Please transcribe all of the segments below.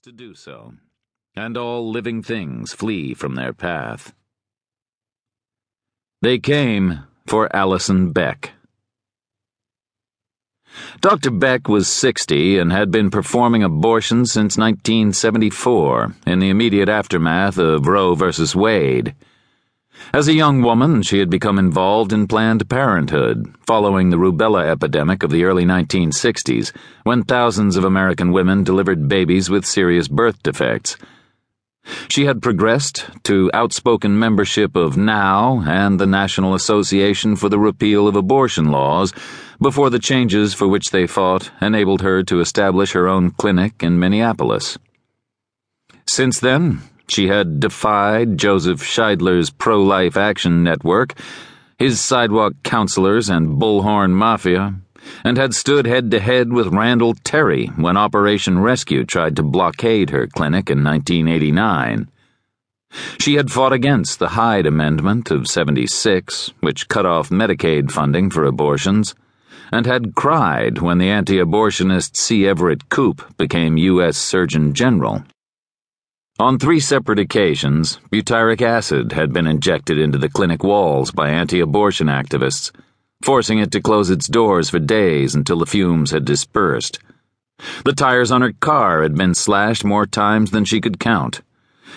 to do so, and all living things flee from their path. They came for Allison Beck. Dr. Beck was 60 and had been performing abortions since 1974 in the immediate aftermath of Roe v. Wade. As a young woman, she had become involved in Planned Parenthood following the rubella epidemic of the early 1960s, when thousands of American women delivered babies with serious birth defects. She had progressed to outspoken membership of NOW and the National Association for the Repeal of Abortion Laws before the changes for which they fought enabled her to establish her own clinic in Minneapolis. Since then, she had defied Joseph Scheidler's pro life action network, his sidewalk counselors and bullhorn mafia, and had stood head to head with Randall Terry when Operation Rescue tried to blockade her clinic in 1989. She had fought against the Hyde Amendment of 76, which cut off Medicaid funding for abortions, and had cried when the anti abortionist C. Everett Koop became U.S. Surgeon General. On three separate occasions, butyric acid had been injected into the clinic walls by anti abortion activists, forcing it to close its doors for days until the fumes had dispersed. The tires on her car had been slashed more times than she could count,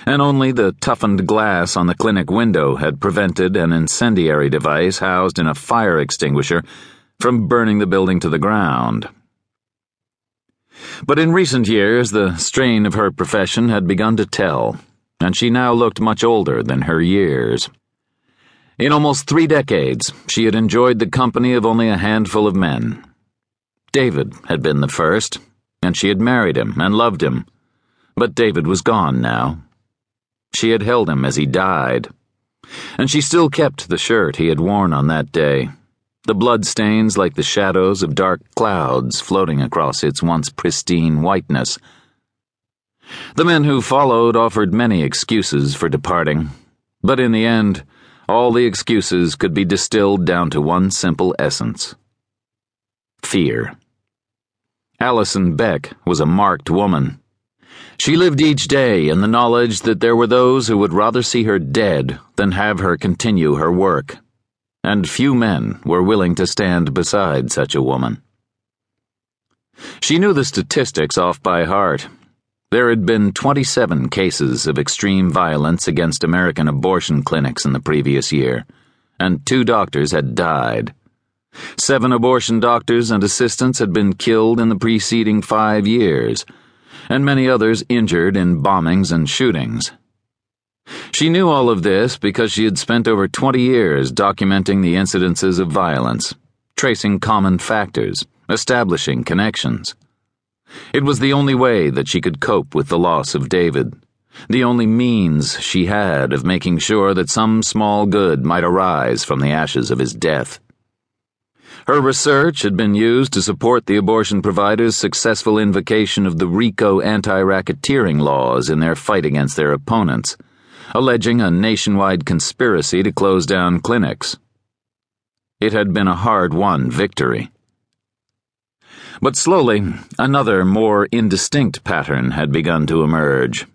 and only the toughened glass on the clinic window had prevented an incendiary device housed in a fire extinguisher from burning the building to the ground. But in recent years, the strain of her profession had begun to tell, and she now looked much older than her years. In almost three decades, she had enjoyed the company of only a handful of men. David had been the first, and she had married him and loved him. But David was gone now. She had held him as he died, and she still kept the shirt he had worn on that day the blood stains like the shadows of dark clouds floating across its once pristine whiteness. The men who followed offered many excuses for departing, but in the end, all the excuses could be distilled down to one simple essence fear. Allison Beck was a marked woman. She lived each day in the knowledge that there were those who would rather see her dead than have her continue her work and few men were willing to stand beside such a woman. She knew the statistics off by heart. There had been 27 cases of extreme violence against American abortion clinics in the previous year, and two doctors had died. Seven abortion doctors and assistants had been killed in the preceding five years, and many others injured in bombings and shootings. She knew all of this because she had spent over 20 years documenting the incidences of violence, tracing common factors, establishing connections. It was the only way that she could cope with the loss of David, the only means she had of making sure that some small good might arise from the ashes of his death. Her research had been used to support the abortion providers' successful invocation of the RICO anti racketeering laws in their fight against their opponents alleging a nationwide conspiracy to close down clinics. It had been a hard won victory. But slowly, another, more indistinct pattern had begun to emerge.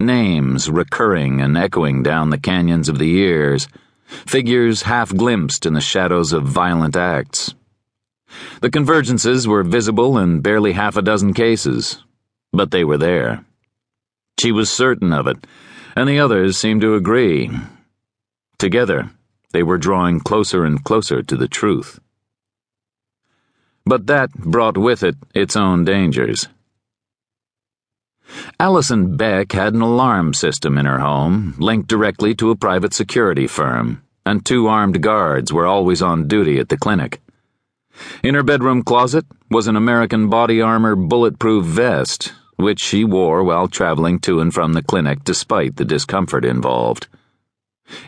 Names recurring and echoing down the canyons of the years, figures half glimpsed in the shadows of violent acts. The convergences were visible in barely half a dozen cases, but they were there. She was certain of it and the others seemed to agree. Together, they were drawing closer and closer to the truth. But that brought with it its own dangers. Allison Beck had an alarm system in her home linked directly to a private security firm, and two armed guards were always on duty at the clinic. In her bedroom closet was an American body armor bulletproof vest which she wore while traveling to and from the clinic despite the discomfort involved.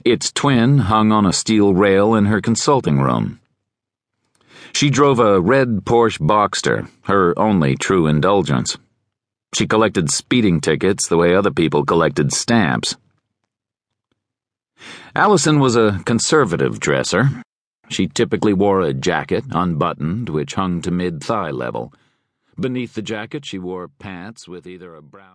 Its twin hung on a steel rail in her consulting room. She drove a red Porsche Boxster, her only true indulgence. She collected speeding tickets the way other people collected stamps. Allison was a conservative dresser. She typically wore a jacket, unbuttoned, which hung to mid thigh level Beneath the jacket, she wore pants with either a brown